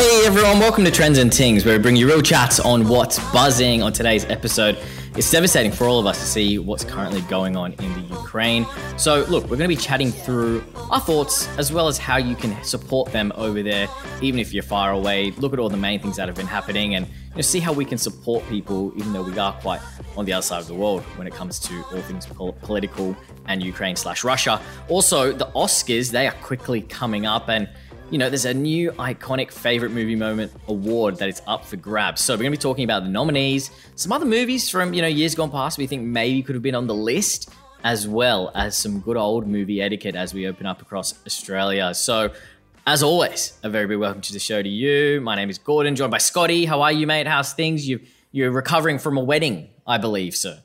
Hey everyone, welcome to Trends and Things, where we bring you real chats on what's buzzing. On today's episode, it's devastating for all of us to see what's currently going on in the Ukraine. So, look, we're going to be chatting through our thoughts as well as how you can support them over there, even if you're far away. Look at all the main things that have been happening and you know, see how we can support people, even though we are quite on the other side of the world when it comes to all things pol- political and Ukraine slash Russia. Also, the Oscars, they are quickly coming up and you know, there's a new iconic favorite movie moment award that is up for grabs. So we're going to be talking about the nominees, some other movies from, you know, years gone past we think maybe could have been on the list, as well as some good old movie etiquette as we open up across Australia. So as always, a very big welcome to the show to you. My name is Gordon, joined by Scotty. How are you, mate? How's things? You you're recovering from a wedding, I believe, sir.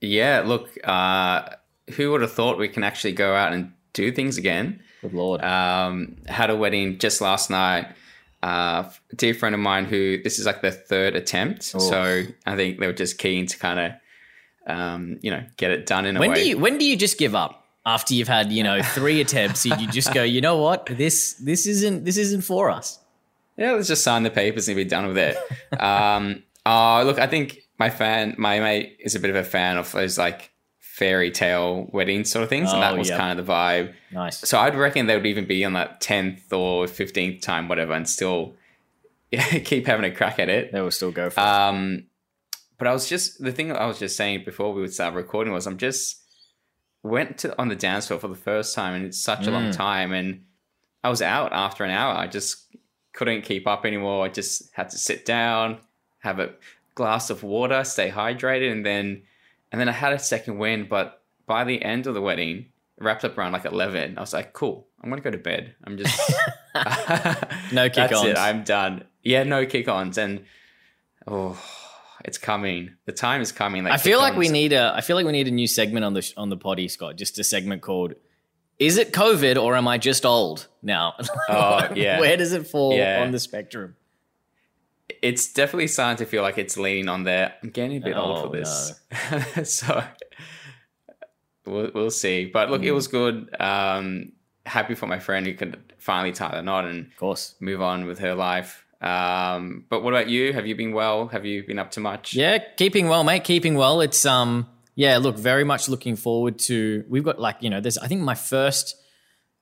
Yeah, look, uh, who would have thought we can actually go out and do things again? Good lord. Um, had a wedding just last night. Uh, a dear friend of mine who this is like their third attempt, so I think they were just keen to kind of, um, you know, get it done in a when way. do you when do you just give up after you've had you know three attempts? You, you just go, you know what? This this isn't this isn't for us. yeah, let's just sign the papers and be done with it. um, uh, look, I think my fan, my mate, is a bit of a fan of those like fairy tale wedding sort of things, and Oh, that was yep. kind of the vibe. Nice. So I'd reckon they would even be on that tenth or fifteenth time, whatever, and still keep having a crack at it. They will still go for it. Um, but I was just the thing I was just saying before we would start recording was I'm just went to on the dance floor for the first time and it's such a long Mm. time and I was out after an hour. I just couldn't keep up anymore. I just had to sit down, have a glass of water, stay hydrated, and then and then I had a second wind. But by the end of the wedding, wrapped up around like eleven. I was like, cool. I'm gonna go to bed. I'm just No That's kick-ons. it. I'm done. Yeah, no kick-ons, and oh, it's coming. The time is coming. I feel like we need a I feel like we need a new segment on the sh- on the potty, Scott. Just a segment called "Is it COVID or am I just old?" Now, Oh, yeah. where does it fall Yeah. on the spectrum? It's definitely starting to feel like it's leaning on there. I'm getting a bit Oh, old for this, so we'll we'll see. But look, Mm. it was good. Um, happy for my friend who could finally tie the knot and Of course. move on with her life. Um, but what about you? Have you been well? Have you been up to much? Yeah, keeping well, mate. Keeping well. It's um, yeah. Look, very much looking forward to. We've got like you know, there's I think my first,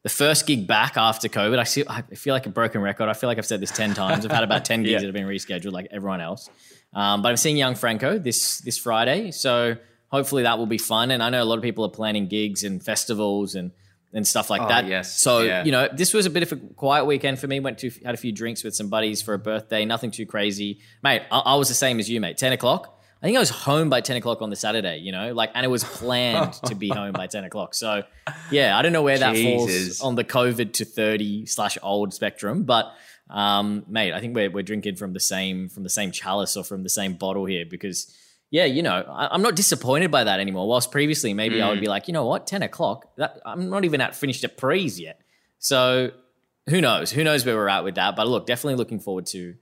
the first gig back after COVID. I see. I feel like a broken record. I feel like I've said this ten times. I've had about ten gigs Yeah. that have been rescheduled, like everyone else. Um, but I'm seeing Young Franco this this Friday, so hopefully that will be fun. And I know a lot of people are planning gigs and festivals and and stuff like Oh, that. yes. So Yeah. you know, this was a bit of a quiet weekend for me. Went to had a few drinks with some buddies for a birthday. Nothing too crazy, mate. I, I was the same as you, mate. Ten o'clock. I think I was home by ten o'clock on the Saturday. You know, like, and it was planned to be home by ten o'clock. So, yeah, I don't know where that Jesus. falls on the COVID to thirty slash old spectrum, but. Um, mate, I think we're, we're drinking from the same from the same chalice or from the same bottle here because yeah, you know, I, I'm not disappointed by that anymore. Whilst previously, maybe I would be like, you know what, ten o'clock. That I'm not even at finished at prees yet. So who knows? Who knows where we're at with that? But look, definitely looking forward to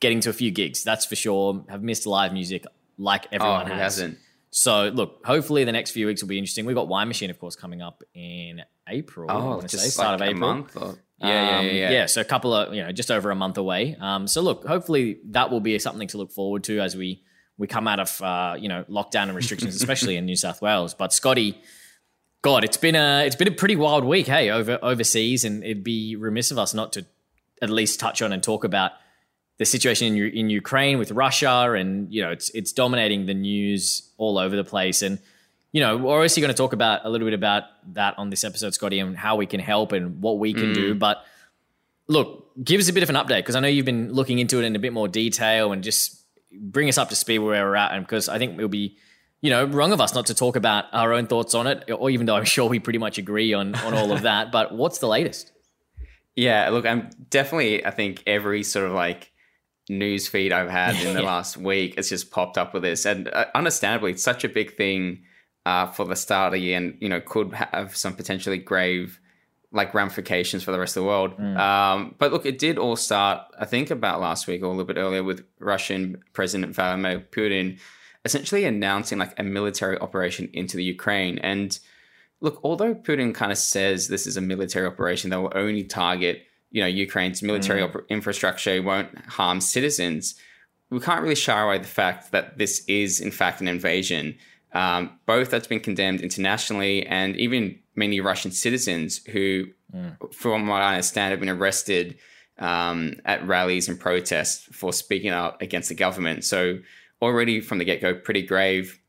getting to a few gigs. That's for sure. Have missed live music like Oh, everyone who has. hasn't? So look, hopefully the next few weeks will be interesting. We've got Wine Machine, of course, coming up in April. Oh, just say, start like of April. Or, yeah, Um, yeah, yeah, yeah. So a couple of you know, just over a month away. Um, so look, hopefully that will be something to look forward to as we we come out of uh, you know lockdown and restrictions, especially in New South Wales. But Scotty, God, it's been a it's been a pretty wild week, hey, over overseas, and it'd be remiss of us not to at least touch on and talk about the situation in in Ukraine with Russia, and you know it's it's dominating the news all over the place, and you know we're obviously going to talk about a little bit about that on this episode, Scotty, and how we can help and what we can do, mm. but look, give us a bit of an update because I know you've been looking into it in a bit more detail and just bring us up to speed where we're at. And because I think it'll be, you know, wrong of us not to talk about our own thoughts on it, or even though I'm sure we pretty much agree on on all of that. But what's the latest? Yeah, look, I'm definitely. I think every sort of like news feed I've had in the last week, it's just popped up with this, and uh, understandably, it's such a big thing uh, for the start of the year, and you know, could have some potentially grave like ramifications for the rest of the world. Um, but look, it did all start, I think, about last week or a little bit earlier with Russian President Vladimir Putin essentially announcing like a military operation into the Ukraine. And look, although Putin kind of says this is a military operation that will only target you know Ukraine's military mm. infrastructure won't harm citizens. We can't really shy away the fact that this is in fact an invasion. Um, both that's been condemned internationally, and even many Russian citizens who, mm. from what I understand, have been arrested um, at rallies and protests for speaking out against the government. So already from the get go, pretty grave.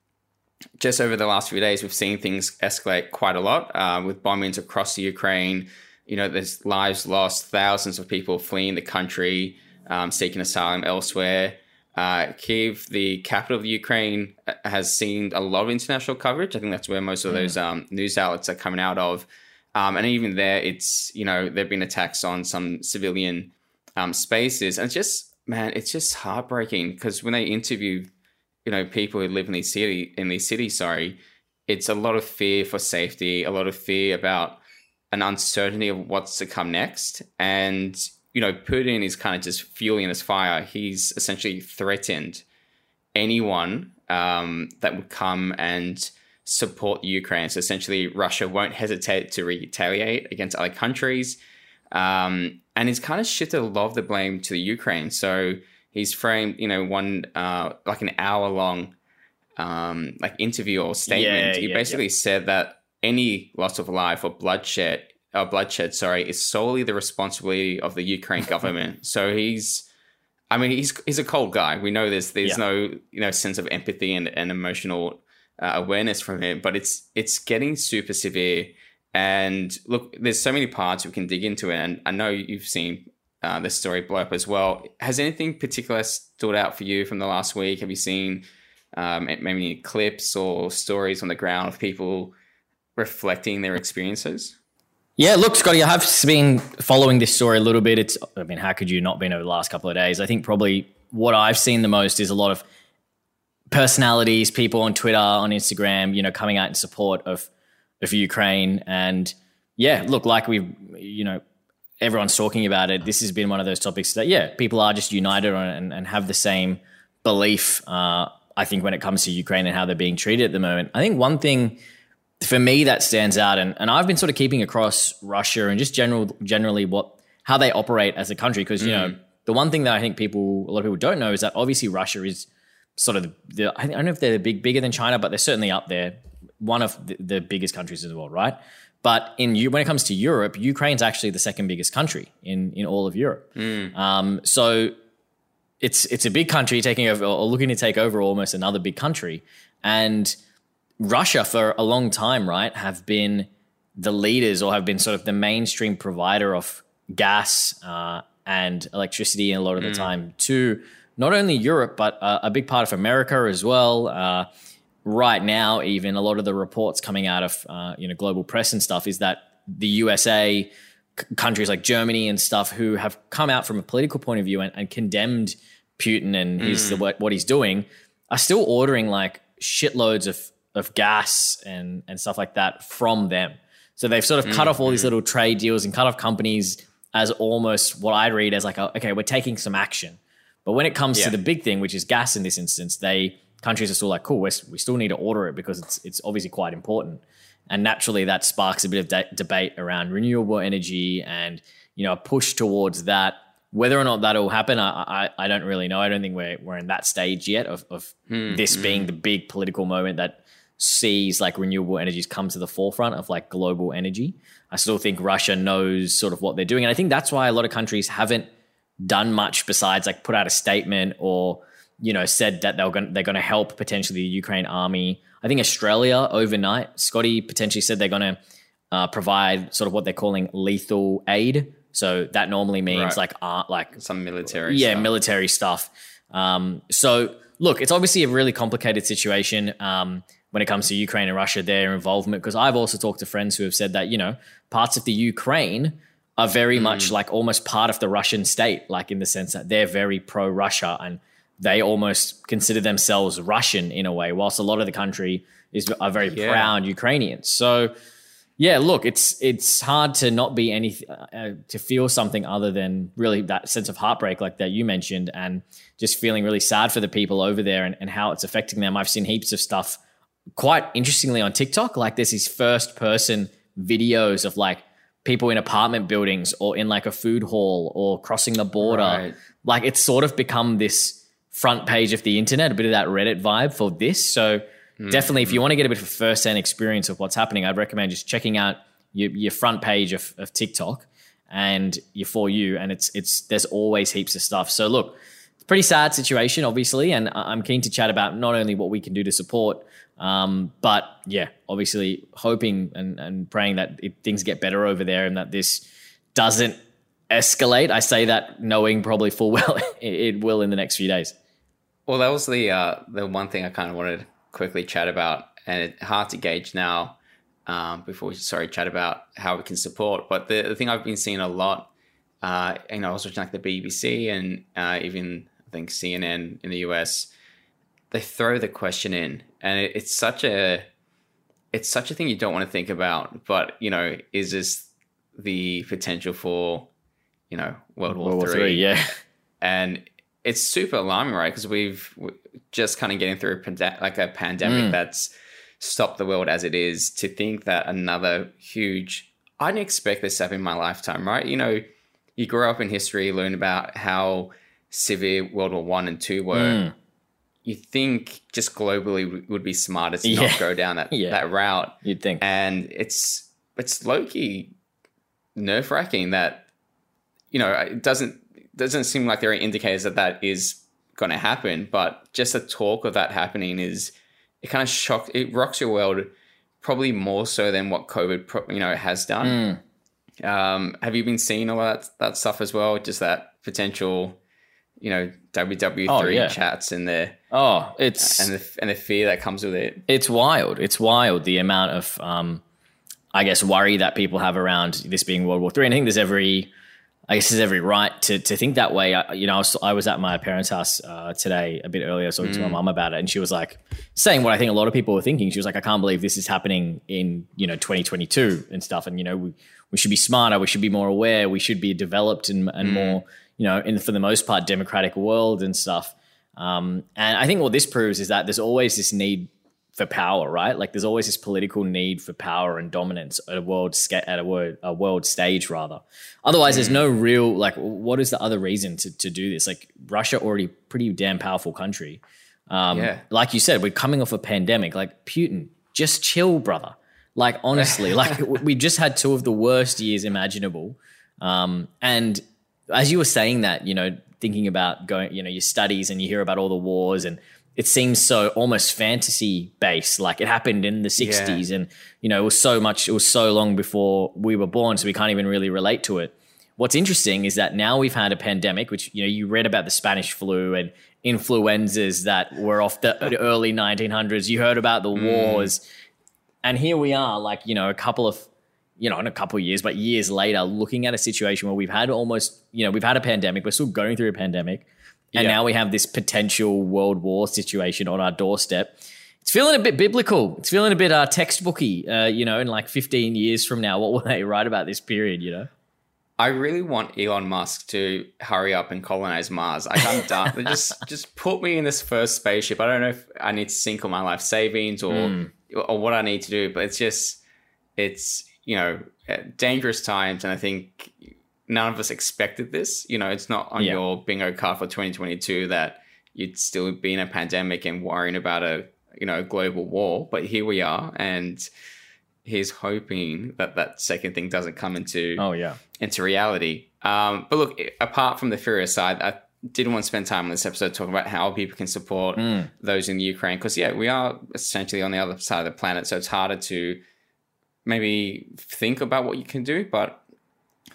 Just over the last few days, we've seen things escalate quite a lot uh, with bombings across the Ukraine. You know, there's lives lost, thousands of people fleeing the country, um, seeking asylum elsewhere. Uh, Kiev, the capital of Ukraine, uh, has seen a lot of international coverage. I think that's where most of those um, news outlets are coming out of. Um, and even there, it's you know there've been attacks on some civilian um, spaces, and it's just man, it's just heartbreaking because when they interview, you know, people who live in these city in these cities, sorry, it's a lot of fear for safety, a lot of fear about an uncertainty of what's to come next, and you know, Putin is kind of just fueling this fire. He's essentially threatened anyone um, that would come and support Ukraine. So essentially, Russia won't hesitate to retaliate against other countries. Um, and he's kind of shifted a lot of the blame to the Ukraine. So he's framed, you know, one uh, like an hour long um, like interview or statement. Yeah, he yeah, basically yeah. said that any loss of life or bloodshed, uh, bloodshed, sorry, is solely the responsibility of the Ukraine government. so he's, I mean, he's he's a cold guy. We know this. There's no you know sense of empathy and, and emotional uh, awareness from him, but it's it's getting super severe. And look, there's so many parts we can dig into it. And I know you've seen uh, the story blow up as well. Has anything particular stood out for you from the last week? Have you seen um, maybe clips or stories on the ground of people reflecting their experiences? Yeah, look, Scotty, I have been following this story a little bit. It's, I mean, how could you not been over the last couple of days? I think probably what I've seen the most is a lot of personalities, people on Twitter, on Instagram, you know, coming out in support of of Ukraine. And yeah, look, like we've, you know, everyone's talking about it. This has been one of those topics that, yeah, people are just united on and, and have the same belief. Uh, I think when it comes to Ukraine and how they're being treated at the moment, I think one thing for me that stands out, and, and I've been sort of keeping across Russia and just general generally what how they operate as a country, because you mm. know the one thing that I think people a lot of people don't know is that obviously Russia is sort of the, the I don't know if they're the big bigger than China, but they're certainly up there, one of the, the biggest countries in the world, right? But in when it comes to Europe, Ukraine's actually the second biggest country in in all of Europe. Mm. Um, so it's it's a big country taking over or looking to take over almost another big country, and Russia for a long time, right, have been the leaders or have been sort of the mainstream provider of gas uh, and electricity a lot of the mm. time to not only Europe, but uh, a big part of America as well. Uh, right now, even a lot of the reports coming out of uh, you know global press and stuff is that the USA, c- countries like Germany and stuff, who have come out from a political point of view and, and condemned Putin and mm. his, the, what, what he's doing, are still ordering like shitloads of of gas and and stuff like that from them. So they've sort of mm. cut off all these little trade deals and cut off companies as almost what I read as like, a, okay, we're taking some action. But when it comes yeah. to the big thing, which is gas in this instance, they countries are still like, cool, we still need to order it because it's it's obviously quite important. And naturally, that sparks a bit of de- debate around renewable energy and you know a push towards that. Whether or not that'll happen, I, I, I don't really know. I don't think we're we're in that stage yet of of hmm, this hmm. being the big political moment that sees like renewable energies come to the forefront of like global energy. I still think Russia knows sort of what they're doing, and I think that's why a lot of countries haven't done much besides like put out a statement or you know said that they're going they're going to help potentially the Ukraine army. I think Australia overnight, Scotty potentially said they're going to uh, provide sort of what they're calling lethal aid. So that normally means right. like art, like some military, yeah, stuff. military stuff. Um, so look, it's obviously a really complicated situation um, when it comes to Ukraine and Russia, their involvement. Because I've also talked to friends who have said that you know parts of the Ukraine are very mm. much like almost part of the Russian state, like in the sense that they're very pro Russia and they almost consider themselves Russian in a way, whilst a lot of the country is are very yeah. proud Ukrainians. So, yeah, look, it's it's hard to not be any uh, to feel something other than really that sense of heartbreak, like that you mentioned, and just feeling really sad for the people over there and, and how it's affecting them. I've seen heaps of stuff, quite interestingly on TikTok. Like there's these first person videos of like people in apartment buildings or in like a food hall or crossing the border. Right. Like it's sort of become this front page of the internet, a bit of that Reddit vibe for this. So definitely, if you mm-hmm. want to get a bit of a first hand experience of what's happening, I'd recommend just checking out your, your front page of, of TikTok and your for you. And it's it's there's always heaps of stuff. So look, it's a pretty sad situation, obviously, and I'm keen to chat about not only what we can do to support, um, but yeah, obviously hoping and, and praying that it, things get better over there and that this doesn't escalate. I say that knowing probably full well it, it will in the next few days. Well, that was the uh, the one thing I kind of wanted to quickly chat about, and it's hard to gauge now. Um, before we sorry chat about how we can support, but the, the thing I've been seeing a lot, uh, you know, I was watching like the BBC and uh, even I think CNN in the US, they throw the question in, and it, it's such a it's such a thing you don't want to think about. But you know, is this the potential for you know World War, World War yeah. and it's super alarming, right? Because we've just kind of getting through a like a pandemic Mm. that's stopped the world as it is. To think that another huge, I didn't expect this to happen in my lifetime, right? You know, you grow up in history, learn about how severe World War One and Two were. Mm. You think just globally would be smarter to Yeah. not go down that Yeah. that route, You'd think. and it's it's low key nerve wracking that you know it doesn't doesn't seem like there are indicators that that is going to happen, but just the talk of that happening is it kind of shocks it rocks your world probably more so than what COVID pro- you know has done. Mm. Um, have you been seeing all that that stuff as well? Just that potential, you know, WW Oh, three yeah. chats and the Oh, it's and the and the fear that comes with it. it's wild. It's wild the amount of, um, I guess, worry that people have around this being World War Three. And I think there's every, I guess, there's every right to to think that way. I, you know, I was, I was at my parents' house uh, today a bit earlier, talking to my mum about it, and she was like saying what I think a lot of people were thinking. She was like, I can't believe this is happening in you know 2022 and stuff. And you know, we we should be smarter. We should be more aware. We should be developed and and more, you know, in for the most part, democratic world and stuff. Um, and I think what this proves is that there's always this need for power, right? Like there's always this political need for power and dominance at a world sca- at a world a world stage rather. Otherwise, there's no real like what is the other reason to to do this? Like Russia already pretty damn powerful country. Um, Yeah. like you said, we're coming off a pandemic. Like Putin, just chill, brother. Like honestly, like we just had two of the worst years imaginable. Um, and as you were saying that, you know, thinking about going, you know, your studies and you hear about all the wars and it seems so almost fantasy based, like it happened in the 60s and, you know, it was so much, it was so long before we were born, so we can't even really relate to it. What's interesting is that now we've had a pandemic, which, you know, you read about the Spanish flu and influenzas that were off the early 1900s. You heard about the mm. wars. And here we are, like, you know, a couple of you know, in a couple of years, but years later, looking at a situation where we've had almost, you know, we've had a pandemic, we're still going through a pandemic, and Yeah. now we have this potential world war situation on our doorstep. It's feeling a bit biblical. It's feeling a bit uh, textbooky. Uh, you know, in like 15 years from now, what will they write about this period? You know, I really want Elon Musk to hurry up and colonize Mars. Like I'm done. just just put me in this first spaceship. I don't know if I need to sink all my life savings or or what I need to do, but it's just it's you know uh, dangerous times, and I think none of us expected this. You know, it's not on Yeah. your bingo card for 2022 that you'd still be in a pandemic and worrying about a you know global war, but here we are, and he's hoping that that second thing doesn't come into oh yeah, into reality. Um, but look, apart from the Furious side, I didn't want to spend time on this episode talking about how people can support mm. those in Ukraine because yeah, we are essentially on the other side of the planet, so it's harder to maybe think about what you can do. But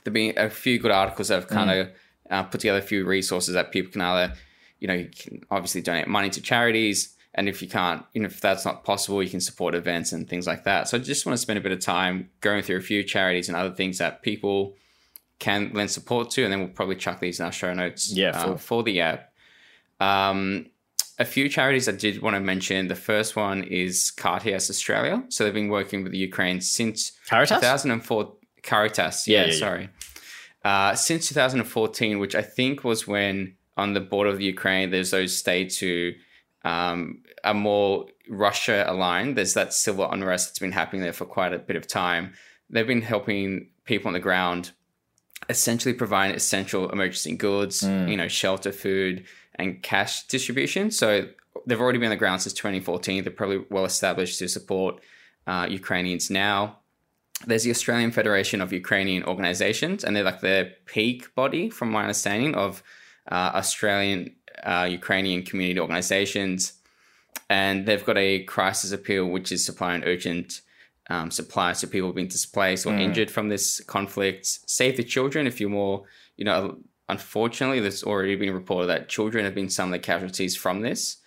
there been a few good articles that have kind of uh, put together a few resources that people can either, you know, you can obviously donate money to charities. And if you can't, you know, if that's not possible, you can support events and things like that. So I just want to spend a bit of time going through a few charities and other things that people can lend support to, and then we'll probably chuck these in our show notes Yeah, uh, for the app. Um, a few charities I did want to mention. The first one is Caritas Australia. So they've been working with the Ukraine since Caritas? 2004. Caritas, Yeah, yeah, yeah, yeah. sorry. Uh, since 2014, which I think was when on the border of the Ukraine, there's those states who um, are more Russia aligned. There's that civil unrest that's been happening there for quite a bit of time. they've been helping people on the ground essentially provide essential emergency goods, mm. you know, shelter, food, and cash distribution. So they've already been on the ground since 2014. They're probably well established to support uh, Ukrainians now. There's the Australian Federation of Ukrainian Organizations, and they're like the peak body, from my understanding, of uh, Australian uh, Ukrainian community organizations. And they've got a crisis appeal, which is supplying urgent um, supplies to people being displaced or mm. injured from this conflict. Save the children if you're more, you know, unfortunately, there's already been reported that children have been some of the casualties from this.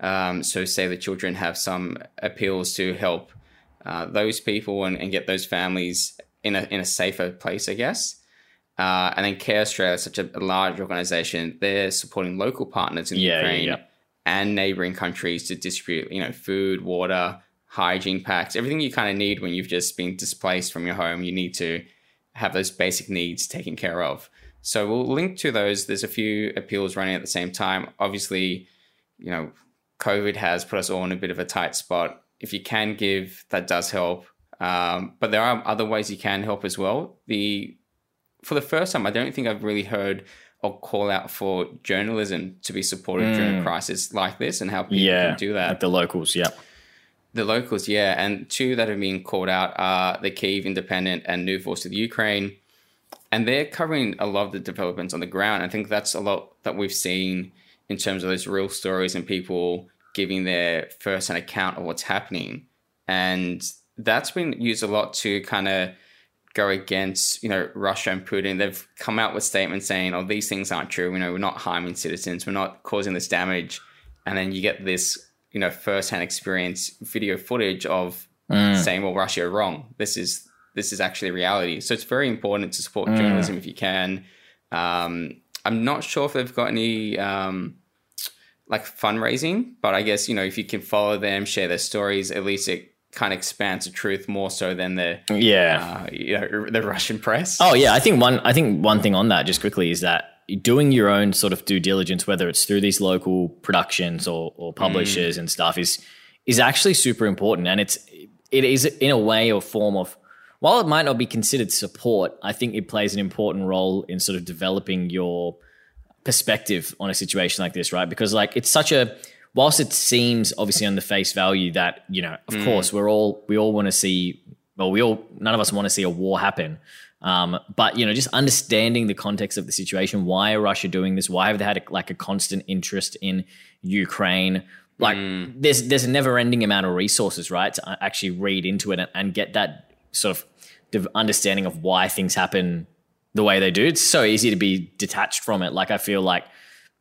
Um, so say the Children have some appeals to help uh, those people and, and, get those families in a, in a safer place, I guess. Uh, and then Care Australia, is such a, a, large organization, they're supporting local partners in yeah, Ukraine yeah, yeah. and neighboring countries to distribute, you know, food, water, hygiene packs, everything you kind of need when you've just been displaced from your home. You need to have those basic needs taken care of. So we'll link to those. There's a few appeals running at the same time. Obviously, you know, COVID has put us all in a bit of a tight spot. If you can give, that does help. Um, but there are other ways you can help as well. The for the first time, I don't think I've really heard a call out for journalism to be supported mm. during a crisis like this and how people yeah, can do that. Like the locals, yeah. The locals, yeah. And two that have been called out are the Kyiv Independent and New Voice of Ukraine. And they're covering a lot of the developments on the ground. I think that's a lot that we've seen in terms of those real stories and people giving their first hand account of what's happening. And that's been used a lot to kind of go against, you know, Russia and Putin. They've come out with statements saying, oh, these things aren't true. You know, we're not harming citizens. We're not causing this damage. And then you get this you know first-hand experience video footage of mm. saying well russia are wrong this is this is actually reality so it's very important to support mm. journalism if you can um, i'm not sure if they've got any um, like fundraising but i guess you know if you can follow them share their stories at least it kind of expands the truth more so than the yeah uh, you know the russian press oh yeah i think one i think one thing on that just quickly is that doing your own sort of due diligence, whether it's through these local productions or, or publishers mm. and stuff, is is actually super important. And it's it is in a way a form of while it might not be considered support, I think it plays an important role in sort of developing your perspective on a situation like this, right? Because like it's such a whilst it seems obviously on the face value that, you know, of mm. course we're all we all want to see well, we all none of us want to see a war happen. Um, but you know, just understanding the context of the situation, why are Russia doing this? Why have they had a, like a constant interest in Ukraine? Like, mm. there's there's a never ending amount of resources, right, to actually read into it and, and get that sort of understanding of why things happen the way they do. It's so easy to be detached from it. Like, I feel like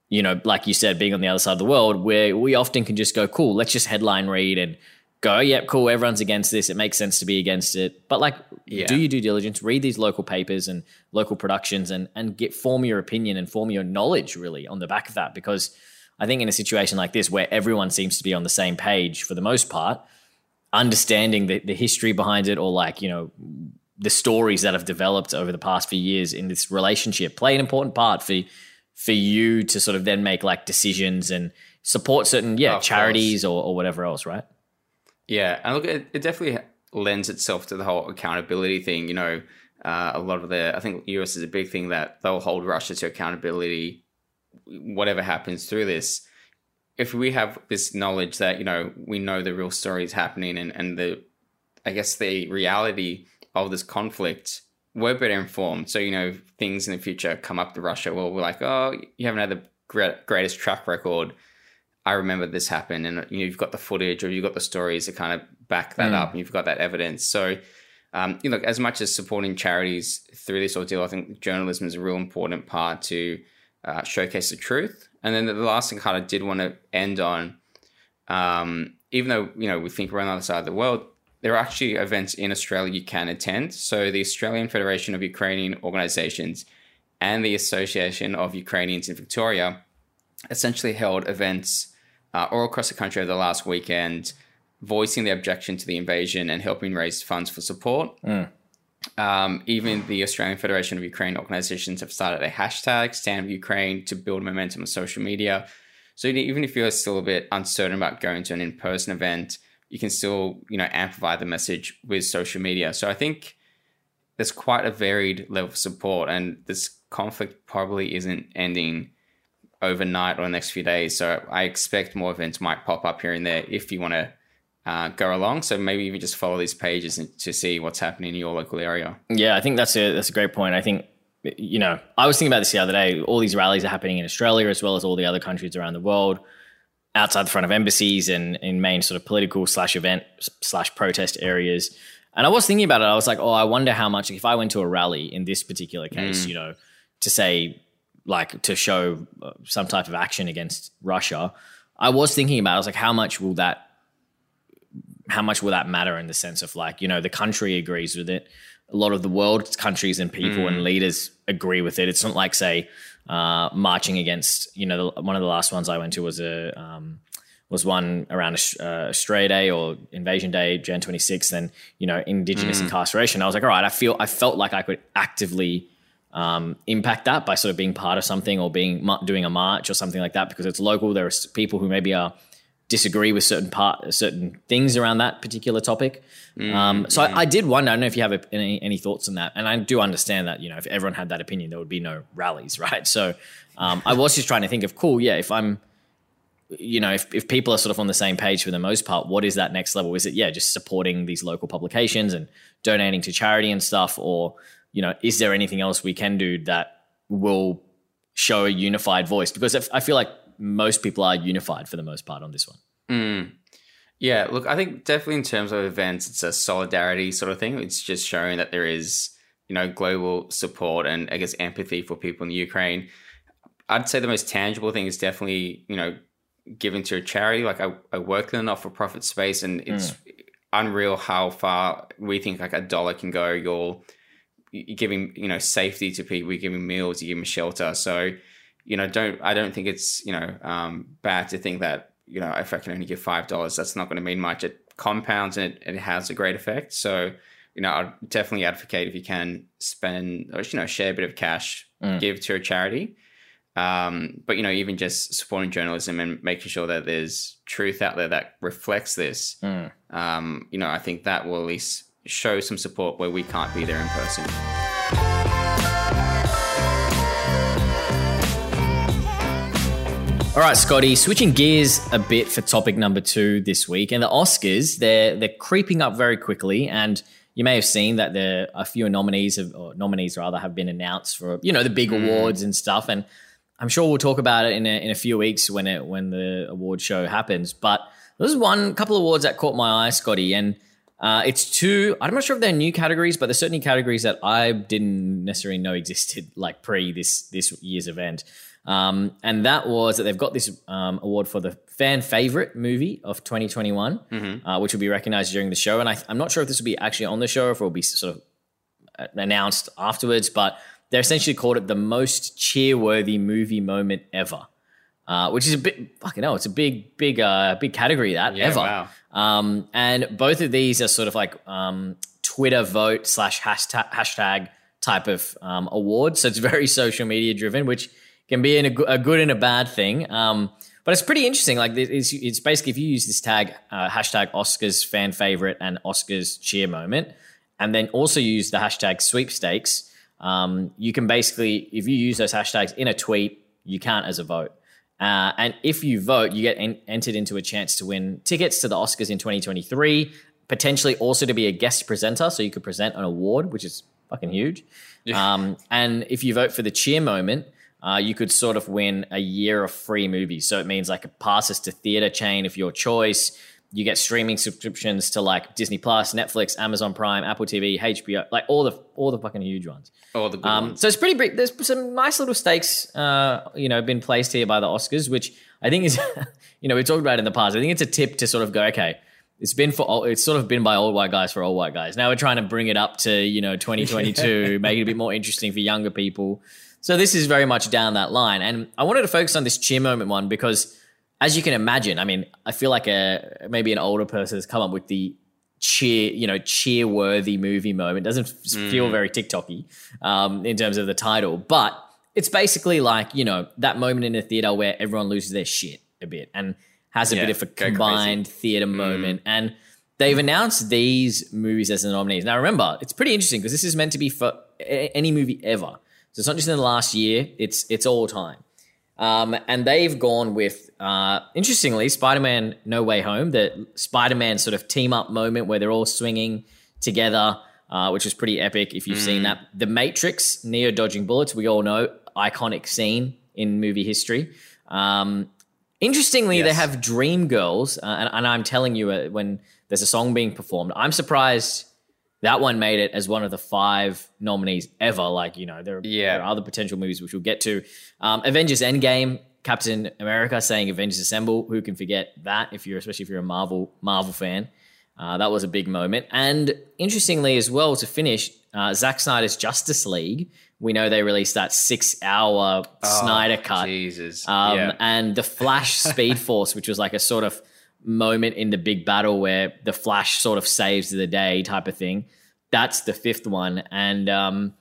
you know, like you said, being on the other side of the world, where we often can just go, cool, let's just headline read and go, yep, cool, everyone's against this. It makes sense to be against it. But like, yeah. do your due diligence, read these local papers and local productions and and get form your opinion and form your knowledge really on the back of that. Because I think in a situation like this where everyone seems to be on the same page for the most part, understanding the, the history behind it or like, you know, the stories that have developed over the past few years in this relationship play an important part for for you to sort of then make like decisions and support certain yeah charities or, or whatever else right yeah, and look, it, it definitely lends itself to the whole accountability thing. You know, uh, a lot of the, I think US is a big thing that they'll hold Russia to accountability, whatever happens through this. If we have this knowledge that, you know, we know the real story is happening and, and the, I guess, the reality of this conflict, we're better informed. So, you know, things in the future come up to Russia, well, we're like, oh, you haven't had the greatest track record I remember this happened, and you know, you've got the footage or you've got the stories to kind of back that mm. up, and you've got that evidence. So, um, you know, as much as supporting charities through this ordeal, I think journalism is a real important part to uh, showcase the truth. And then the last thing, kind of did want to end on, um, even though you know we think we're on the other side of the world, there are actually events in Australia you can attend. So the Australian Federation of Ukrainian Organisations and the Association of Ukrainians in Victoria essentially held events uh, all across the country over the last weekend, voicing their objection to the invasion and helping raise funds for support. Mm. Um, even the Australian Federation of Ukraine organizations have started a hashtag, Stand with Ukraine, to build momentum on social media. So even if you're still a bit uncertain about going to an in-person event, you can still, you know, amplify the message with social media. So I think there's quite a varied level of support, and this conflict probably isn't ending overnight or the next few days. So I expect more events might pop up here and there if you want to uh, go along. So maybe even just follow these pages to see what's happening in your local area. Yeah, I think that's a that's a great point. I think you know I was thinking about this the other day. All these rallies are happening in Australia as well as all the other countries around the world, outside the front of embassies and in main sort of political slash event slash protest areas. And I was thinking about it. I was like, oh, I wonder how much if I went to a rally in this particular case, mm. you know, to say like to show uh, some type of action against Russia. I was thinking about. It, I was like, how much will that how much will that matter in the sense of like you know the country agrees with it a lot of the world's countries and people mm. and leaders agree with it it's not like say uh, marching against you know the, one of the last ones i went to was a um, was one around uh, Australia Day or Invasion Day, Jan 26th, and you know Indigenous mm. incarceration. I was like, all right, I feel I felt like I could actively um, impact that by sort of being part of something or being doing a march or something like that because it's local. There are people who maybe are disagree with certain part certain things around that particular topic. Mm, um, so I, I, did wonder. I don't know if you have any, any thoughts on that, and I do understand that you know if everyone had that opinion, there would be no rallies, right? So um, I was just trying to think of cool, yeah. If I'm, you know, if if people are sort of on the same page for the most part, what is that next level? Is it yeah, just supporting these local publications and donating to charity and stuff, or you know, is there anything else we can do that will show a unified voice? Because I feel like most people are unified for the most part on this one. Mm. Yeah, look, I think definitely in terms of events, it's a solidarity sort of thing. It's just showing that there is, you know, global support and I guess empathy for people in the Ukraine. I'd say the most tangible thing is definitely, you know, giving to a charity. Like I, I work in a not for profit space and it's mm. unreal how far we think like a dollar can go. You're, you're giving, you know, safety to people, you're giving meals, you give them shelter. So, you know, don't I don't think it's you know um, bad to think that you know if I can only give five dollars, that's not going to mean much. It compounds and it, it has a great effect. So you know, I'd definitely advocate if you can spend or you know share a bit of cash, mm. give to a charity. Um, but you know, even just supporting journalism and making sure that there's truth out there that reflects this, mm. um, you know, I think that will at least show some support where we can't be there in person. All right, Scotty, switching gears a bit for topic number two this week. And the Oscars, they're they're creeping up very quickly. And you may have seen that there a few nominees have, or nominees rather have been announced for, you know, the big mm. awards and stuff. And I'm sure we'll talk about it in a, in a few weeks when it when the award show happens. But there's one couple of awards that caught my eye, Scotty, and uh, it's two. I'm not sure if they're new categories, but they're certainly categories that I didn't necessarily know existed like pre this this year's event. Um, and that was that they've got this um, award for the fan favorite movie of 2021, mm-hmm. uh, which will be recognized during the show. And I, am not sure if this will be actually on the show or if it will be sort of uh, announced afterwards, but they're essentially called it the most cheer-worthy movie moment ever. Uh, which is a bit fucking hell. It's a big, big, uh, big category that yeah, ever. Wow. Um, and both of these are sort of like um, Twitter vote slash hashtag, hashtag type of um, awards. So it's very social media driven, which can be in a, a good and a bad thing. Um, but it's pretty interesting. Like it's, it's basically if you use this tag uh, hashtag Oscars fan favorite and Oscars cheer moment, and then also use the hashtag sweepstakes. Um, you can basically, if you use those hashtags in a tweet, you count as a vote. Uh, and if you vote, you get en- entered into a chance to win tickets to the Oscars in 2023, potentially also to be a guest presenter. So you could present an award, which is fucking huge. Yeah. Um, and if you vote for the cheer moment, uh, you could sort of win a year of free movies. So it means like a passes to theater chain of your choice. You get streaming subscriptions to like Disney Plus, Netflix, Amazon Prime, Apple TV, HBO, like all the all the fucking huge ones. All the good um, ones. So it's pretty big. There's some nice little stakes, uh, you know, been placed here by the Oscars, which I think is, you know, we talked about in the past. I think it's a tip to sort of go, okay, it's been for it's sort of been by old white guys for old white guys. Now we're trying to bring it up to you know 2022, make it a bit more interesting for younger people. So this is very much down that line. And I wanted to focus on this cheer moment one because as you can imagine, I mean, I feel like a maybe an older person has come up with the cheer, you know, cheer worthy movie moment. It doesn't mm. feel very TikToky um, in terms of the title, but it's basically like, you know, that moment in a theater where everyone loses their shit a bit and has a yeah, bit of a combined theater mm. moment. And they've announced these movies as the nominees. Now, remember, it's pretty interesting because this is meant to be for any movie ever. So it's not just in the last year; it's it's all time. Um, and they've gone with, uh, interestingly, Spider-Man: No Way Home, the Spider-Man sort of team up moment where they're all swinging together, uh, which is pretty epic. If you've seen that, The Matrix, Neo dodging bullets, we all know iconic scene in movie history. Um, interestingly, they Yes. have Dreamgirls, uh, and, and I'm telling you, uh, when there's a song being performed, I'm surprised that one made it as one of the five nominees ever. Like, you know, there, Yeah. there are other potential movies which we'll get to. Um, Avengers Endgame, Captain America saying Avengers Assemble. Who can forget that? If you're, especially if you're a Marvel Marvel fan, uh, that was a big moment. And interestingly, as well, to finish, uh, Zack Snyder's Justice League. We know they released that six-hour Snyder cut. Jesus. Um, yeah. And the Flash Speed Force, which was like a sort of moment in the big battle where the Flash sort of saves the day type of thing. That's the fifth one. And um,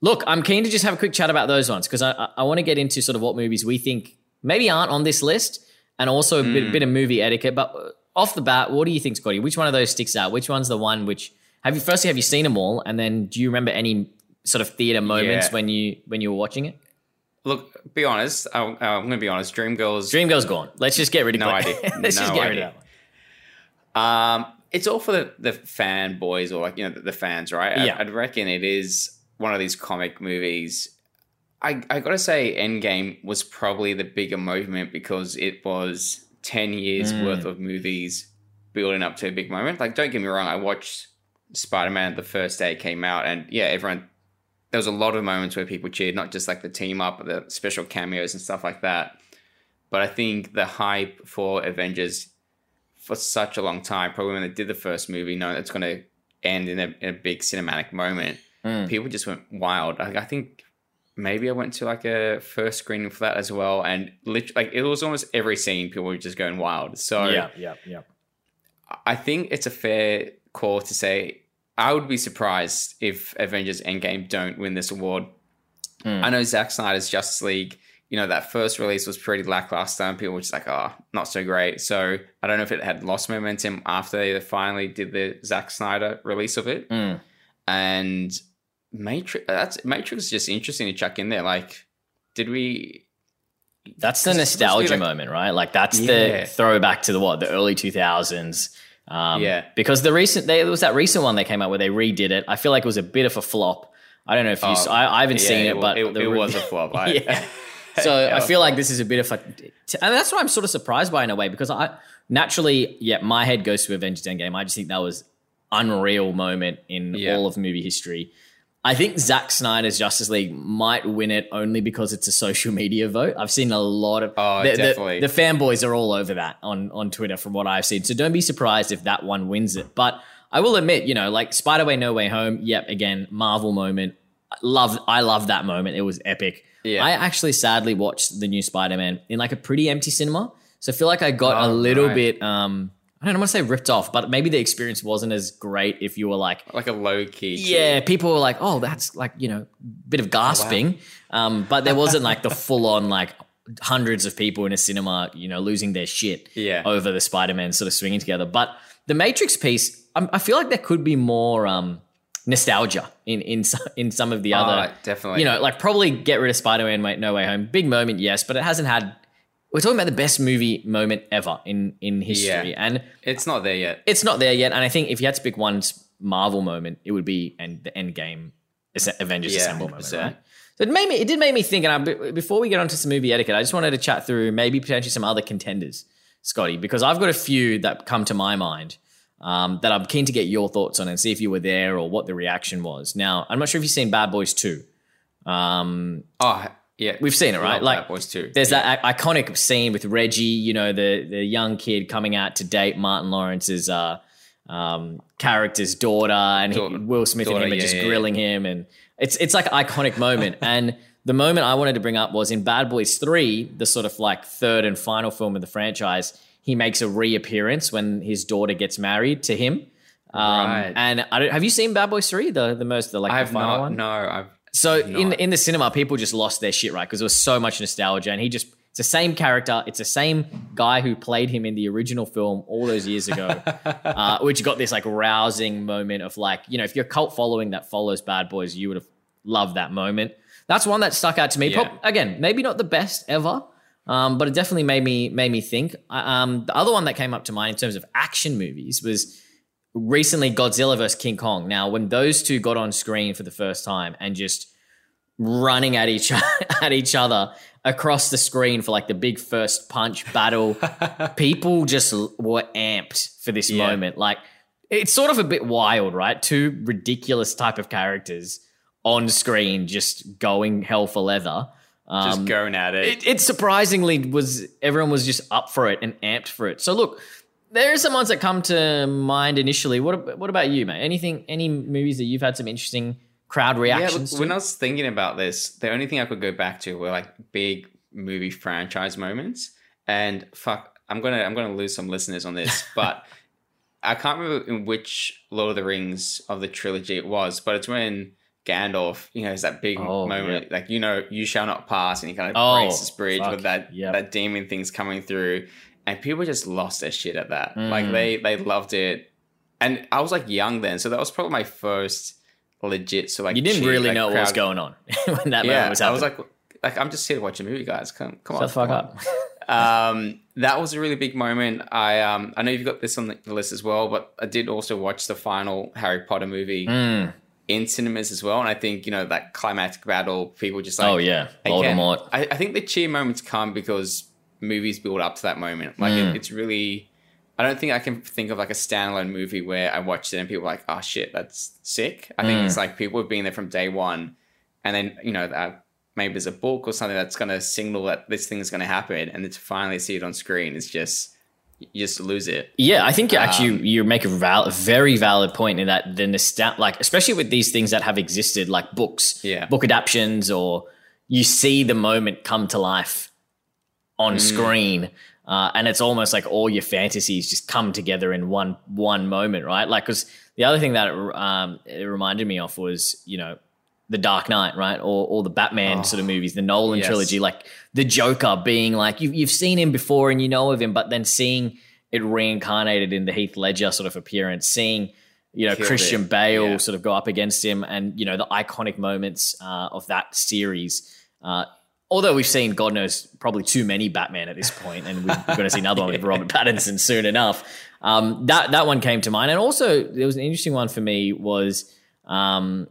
look, I'm keen to just have a quick chat about those ones because I, I, I want to get into sort of what movies we think maybe aren't on this list and also a Hmm. bit, bit of movie etiquette. But uh, off the bat, what do you think, Scotty? Which one of those sticks out? Which one's the one which have you firstly have you seen them all? And then do you remember any sort of theater moments Yeah. when you when you were watching it? Look, be honest. I'm, I'm going to be honest. Dreamgirls. Dreamgirl's gone. Let's just get rid of No idea. Let's just No get rid of idea. that one. Um, it's all for the, the fanboys or like you know the, the fans, right? I- Yeah. I'd reckon it is one of these comic movies. I I gotta say, Endgame was probably the bigger movement because it was ten years Mm. worth of movies building up to a big moment. Like, don't get me wrong, I watched Spider Man the first day it came out, and yeah, everyone. There was a lot of moments where people cheered, not just like the team up, but the special cameos and stuff like that. But I think the hype for Avengers for such a long time, probably when they did the first movie, knowing it's going to end in a, in a big cinematic moment, Mm. people just went wild. Like, I think maybe I went to like a first screening for that as well, and lit- like it was almost every scene people were just going wild. So yeah, yeah, yeah. I think it's a fair call to say I would be surprised if Avengers Endgame don't win this award. Mm. I know Zack Snyder's Justice League, you know, that first release was pretty lackluster and people were just like, oh, not so great. So I don't know if it had lost momentum after they finally did the Zack Snyder release of it. Mm. And Matrix, that's Matrix is just interesting to chuck in there. Like, did we That's the 'Cause it's supposed to be nostalgia like- moment, right? Like that's Yeah. the throwback to the what the early two thousands. Um, Yeah. because the recent they, there was that recent one they came out where they redid it. I feel like it was a bit of a flop. I don't know if you. Oh, s- I, I haven't yeah, seen it, wa- but it, the it was a flop. I, yeah. So I feel like this is a bit of a, and that's what I'm sort of surprised by in a way because I naturally, yeah, my head goes to Avengers Endgame. I just think that was unreal moment in Yeah. all of movie history. I think Zack Snyder's Justice League might win it only because it's a social media vote. I've seen a lot of Oh, the, the- definitely. the fanboys are all over that on on Twitter from what I've seen. So don't be surprised if that one wins it. But I will admit, you know, like Spider Way No Way Home. Yep, again, Marvel moment. Love I love that moment. It was epic. Yeah. I actually sadly watched the new Spider Man in like a pretty empty cinema. So I feel like I got a Oh, little right. bit um I don't want to say ripped off, but maybe the experience wasn't as great if you were like like a low key. yeah, people were like, "Oh, that's like you know, bit of gasping," um, but there wasn't like the full on like hundreds of people in a cinema, you know, losing their shit Yeah. over the Spider Man sort of swinging together. But the Matrix piece, i I feel like there could be more um, nostalgia in in some, in some of the other, Oh, definitely. you know, like probably get rid of Spider Man No Way Home, big moment, yes, but it hasn't had. We're talking about the best movie moment ever in in history, Yeah. and It's not there yet. it's not there yet. And I think if you had to pick one Marvel moment, it would be and the end game Avengers Yeah, Assemble moment, 100%. right? So it made me. It did make me think. And I, before we get onto some movie etiquette, I just wanted to chat through maybe potentially some other contenders, Scotty, because I've got a few that come to my mind um, that I'm keen to get your thoughts on and see if you were there or what the reaction was. Now, I'm not sure if you've seen Bad Boys Two. Um, Oh, yeah. we've seen it, right? Like Bad Boys too. there's that iconic scene with Reggie, you know, the the young kid coming out to date Martin Lawrence's uh, um, character's daughter, and he- Daughter- Will Smith and daughter, him are yeah, just yeah, grilling him, and it's it's like an iconic moment. And the moment I wanted to bring up was in Bad Boys Three, the sort of like third and final film of the franchise. He makes a reappearance when his daughter gets married to him. Um, Right. And I don't, have you seen Bad Boys Three, the the most the like I the have final not. one? No, I've. So in in the cinema, people just lost their shit, right? Because there was so much nostalgia, and he just It's the same character. It's the same guy who played him in the original film all those years ago, uh, which got this like rousing moment of like, you know, if you're a cult following that follows Bad Boys, you would have loved that moment. That's one that stuck out to me. Yeah. Again, maybe not the best ever, um, but it definitely made me made me think. Um, the other one that came up to mind in terms of action movies was recently Godzilla vs King Kong. Now, when those two got on screen for the first time and just running at each at each other across the screen for like the big first punch battle, people just were amped for this Yeah. moment. Like it's sort of a bit wild, right? Two ridiculous type of characters on screen just going hell for leather. Just Um, going at it. it, it surprisingly was everyone was just up for it and amped for it. So look, there are some ones that come to mind initially. What what about you, mate? Anything, any movies that you've had some interesting crowd yeah, reactions look, when? I was thinking about this, the only thing I could go back to were like big movie franchise moments. And fuck, I'm gonna I'm gonna lose some listeners on this, but I can't remember in which Lord of the Rings of the trilogy it was, but it's when Gandalf, you know, is that big Oh, moment, like you know, you shall not pass, and he kind of Oh, breaks this bridge fuck, with that yep. that demon thing's coming through, and people just lost their shit at that. Mm. Like they they loved it, and I was like young then, so that was probably my first legit. So like you didn't cheer, really like, know what was going on when that moment Yeah, was I was like, like I'm just here to watch a movie, guys. Come, come Shut on, the fuck come up. Um, that was a really big moment. I um, I know you've got this on the list as well, but I did also watch the final Harry Potter movie Mm. In cinemas as well, and I think you know that climactic battle, people just like, oh yeah, Voldemort. I, I think the cheer moments come because movies build up to that moment. Like Mm. it, it's really, I don't think I can think of like a standalone movie where I watched it and people were like, oh shit, that's sick. I think Mm. it's like people have been there from day one, and then you know that maybe there's a book or something that's going to signal that this thing is going to happen, and then to finally see it on screen is just you just lose it. Yeah, I think you actually Um, you make a val- very valid point in that the nostalgia, like especially with these things that have existed, like books, Yeah. book adaptions, or you see the moment come to life on Mm. screen, uh, and it's almost like all your fantasies just come together in one one moment, right? Like, because the other thing that it, um, it reminded me of was you know the Dark Knight, right, or or the Batman Oh, sort of movies, the Nolan yes. trilogy, like the Joker being like you've you've seen him before and you know of him, but then seeing it reincarnated in the Heath Ledger sort of appearance, seeing you know Killed Christian it. Bale Yeah. sort of go up against him, and you know the iconic moments uh, of that series. Uh, although we've seen God knows probably too many Batman at this point, and we're going to see another one with Robert Pattinson soon enough. Um, that that one came to mind, and also there was an interesting one for me was. Um,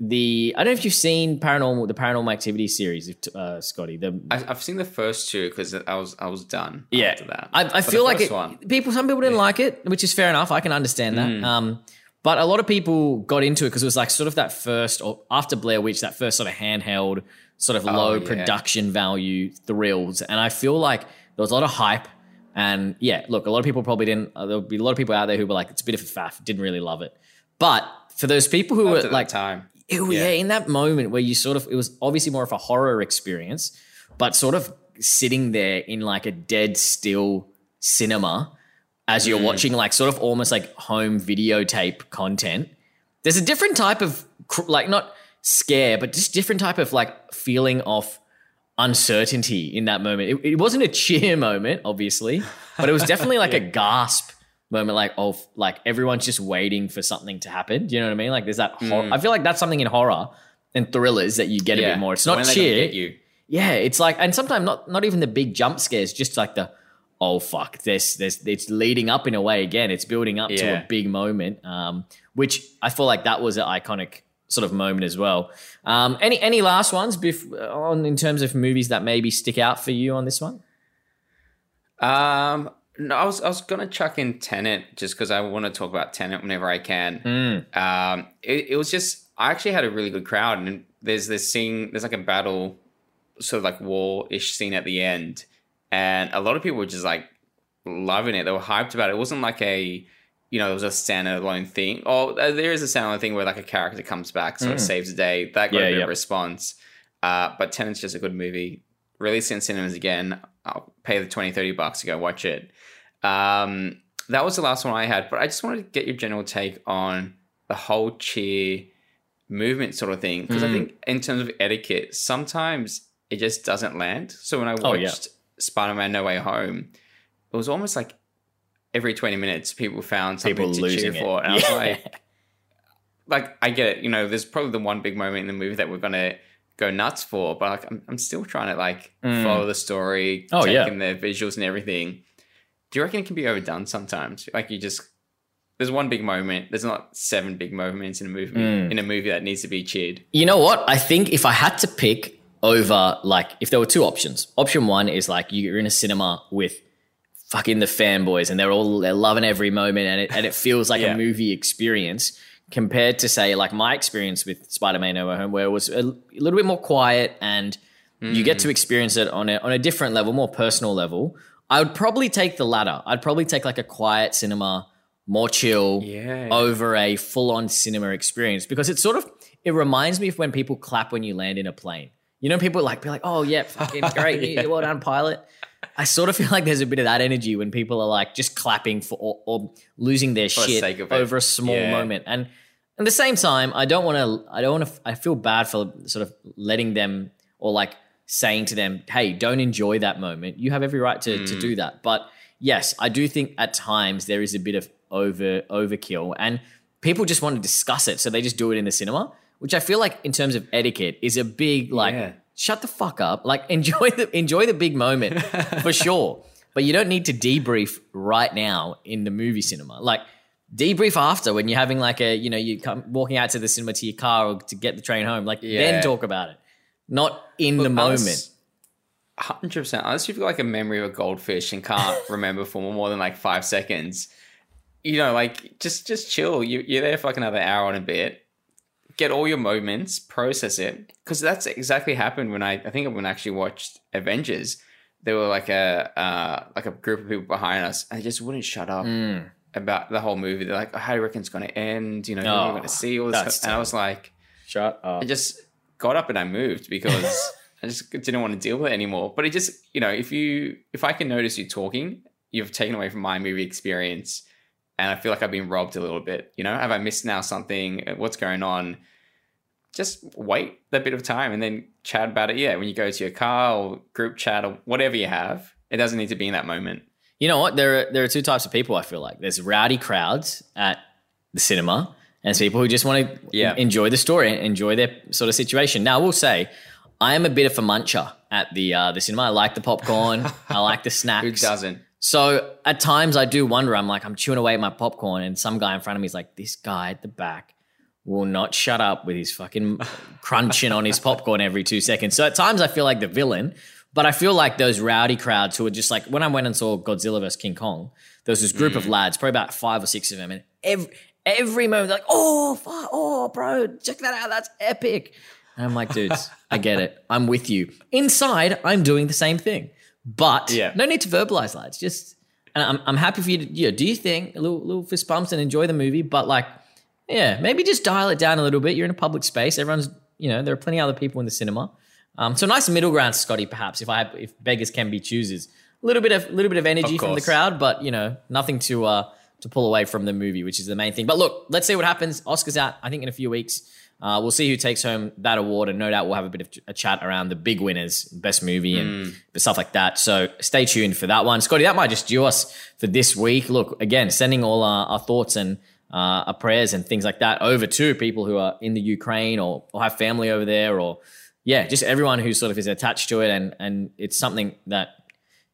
the I don't know if you've seen paranormal the paranormal activity series, uh, Scotty. The I, I've seen the first two because I was I was done yeah, after that. I, I feel like it, one- people. Some people didn't like it, which is fair enough. I can understand that. Mm. Um, but a lot of people got into it because it was like sort of that first, or after Blair Witch, that first sort of handheld, sort of low Oh, yeah. production value thrills. And I feel like there was a lot of hype. And yeah, look, a lot of people probably didn't. Uh, there'll be a lot of people out there who were like, it's a bit of a faff, didn't really love it. But for those people who Up were like, time. Ew, yeah. in that moment where you sort of, it was obviously more of a horror experience, but sort of sitting there in like a dead still cinema as you're mm. watching like sort of almost like home videotape content. There's a different type of, like, not scare, but just different type of like feeling of uncertainty in that moment. It, it wasn't a cheer moment, obviously, but it was definitely like a gasp moment, like of like everyone's just waiting for something to happen. Do you know what I mean? Like there's that. Hor- I feel like that's something in horror and thrillers that you get a bit more. It's not When cheer. you. Yeah, it's like, and sometimes not not even the big jump scares, just like the oh fuck, this this it's leading up in a way again. It's building up to a big moment, um, which I feel like that was an iconic sort of moment as well. Um, any any last ones bef- on in terms of movies that maybe stick out for you on this one? Um, no, I was I was gonna chuck in Tenet just because I want to talk about Tenet whenever I can. Mm. Um, it, it was just I actually had a really good crowd, and there's this scene, there's like a battle, sort of like war ish scene at the end, and a lot of people were just like loving it. They were hyped about it. It wasn't like a you know, it was a standalone thing. Or uh, there is a standalone thing where like a character comes back, sort of Mm. saves the day. That got Yeah, a of response. Uh, but Tenet's just a good movie. Released in cinemas again. I'll pay the 20, 30 bucks to go watch it. Um, that was the last one I had. But I just wanted to get your general take on the whole cheer movement sort of thing. Because I Mm. think in terms of etiquette, sometimes it just doesn't land. So when I watched Oh, yeah. Spider-Man: No Way Home, it was almost like every twenty minutes people found something People to cheer it. for, and I was like, like I get it. You know, there's probably the one big moment in the movie that we're gonna go nuts for, but like I'm, I'm still trying to like Mm. follow the story, Oh, take yeah. in the visuals and everything. Do you reckon it can be overdone sometimes? Like you just there's one big moment. There's not seven big moments in a movie Mm. in a movie that needs to be cheered. You know what? I think if I had to pick over, like, if there were two options, option one is like you're in a cinema with fucking the fanboys and they're all they're loving every moment and it and it feels like Yeah. a movie experience compared to say like my experience with Spider-Man No Way Home where it was a, a little bit more quiet and you get to experience it on a on a different level, more personal level. I would probably take the latter. I'd probably take like a quiet cinema, more chill Yeah. over a full-on cinema experience because it's sort of it reminds me of when people clap when you land in a plane. You know, people like be like, "Oh yeah, fucking great, Yeah. well done, pilot." I sort of feel like there's a bit of that energy when people are like just clapping for or, or losing their the shit it. over a small Yeah. moment. And at the same time, I don't want to. I don't want to. I feel bad for sort of letting them or like saying to them, "Hey, don't enjoy that moment. You have every right to to Mm. do that." But yes, I do think at times there is a bit of over overkill, and people just want to discuss it, so they just do it in the cinema, which I feel like in terms of etiquette is a big like. Yeah. Shut the fuck up! Like enjoy the enjoy the big moment for sure, but you don't need to debrief right now in the movie cinema. Like debrief after when you're having like a you know you come walking out to the cinema to your car or to get the train home. Like Yeah. then talk about it, not in the moment. Hundred percent. Unless you've got like a memory of a goldfish and can't remember for more than like five seconds, you know, like just just chill. You you're there for like another hour and a bit. Get all your moments, process it, because that's exactly happened when I I think when I actually watched Avengers. There were like a uh, like a group of people behind us, and they just wouldn't shut up Mm. about the whole movie. They're like, oh, "How do you reckon it's going to end?" You know, Oh, you're going to see all this, and I was like. Shut up. I just got up and I moved because I just didn't want to deal with it anymore. But it just, you know, if you, if I can notice you talking, you've taken away from my movie experience, and I feel like I've been robbed a little bit. You know, have I missed now something? Uh, what's going on? Just wait that bit of time and then chat about it. Yeah, when you go to your car or group chat or whatever you have, it doesn't need to be in that moment. You know what? There are there are two types of people. I feel like there's rowdy crowds at the cinema, and there's people who just want to Yeah. enjoy the story, and enjoy their sort of situation. Now, I will say, I am a bit of a muncher at the uh, the cinema. I like the popcorn. I like the snacks. Who doesn't? So at times I do wonder. I'm like, I'm chewing away at my popcorn, and some guy in front of me is like, this guy at the back will not shut up with his fucking crunching on his popcorn every two seconds. So at times I feel like the villain, but I feel like those rowdy crowds who are just like when I went and saw Godzilla vs King Kong, there was this group of lads, probably about five or six of them, and every every moment like, oh, fuck, oh, bro, check that out, that's epic. And I'm like, dudes, I get it. I'm with you. Inside, I'm doing the same thing. But Yeah. no need to verbalize, lads. Just, and I'm, I'm happy for you to, you know, do your thing, a little, little fist bumps and enjoy the movie. But like, yeah, maybe just dial it down a little bit. You're in a public space. Everyone's, you know, there are plenty of other people in the cinema. Um, so nice middle ground, Scotty. Perhaps if I have, if beggars can be choosers, a little bit of, a little bit of energy Of from the crowd, but you know, nothing to uh to pull away from the movie, which is the main thing. But look, let's see what happens. Oscars out, I think, in a few weeks. Uh, we'll see who takes home that award, and no doubt we'll have a bit of a chat around the big winners, best movie, and stuff like that. So stay tuned for that one, Scotty. That might just do us for this week. Look, again, sending all our, our thoughts and uh, our prayers and things like that over to people who are in the Ukraine or, or have family over there, or yeah, just everyone who sort of is attached to it, and and it's something that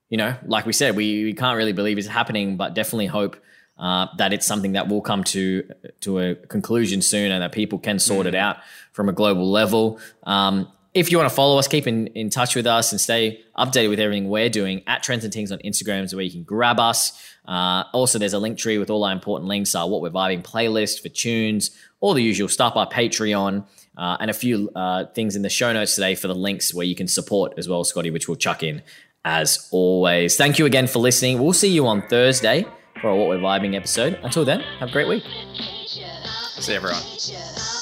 you know, like we said, we, we can't really believe is happening, but definitely hope uh, that it's something that will come to to a conclusion soon and that people can sort it out from a global level. Um, if you want to follow us, keep in, in touch with us and stay updated with everything we're doing at Trends and Things on Instagram is where you can grab us. Uh, also, there's a link tree with all our important links, our What We're Vibing playlist for tunes, all the usual stuff, our Patreon, uh, and a few uh, things in the show notes today for the links where you can support as well, Scotty, which we'll chuck in as always. Thank you again for listening. We'll see you on Thursday for our What We're Vibing episode. Until then, have a great week. See everyone. Just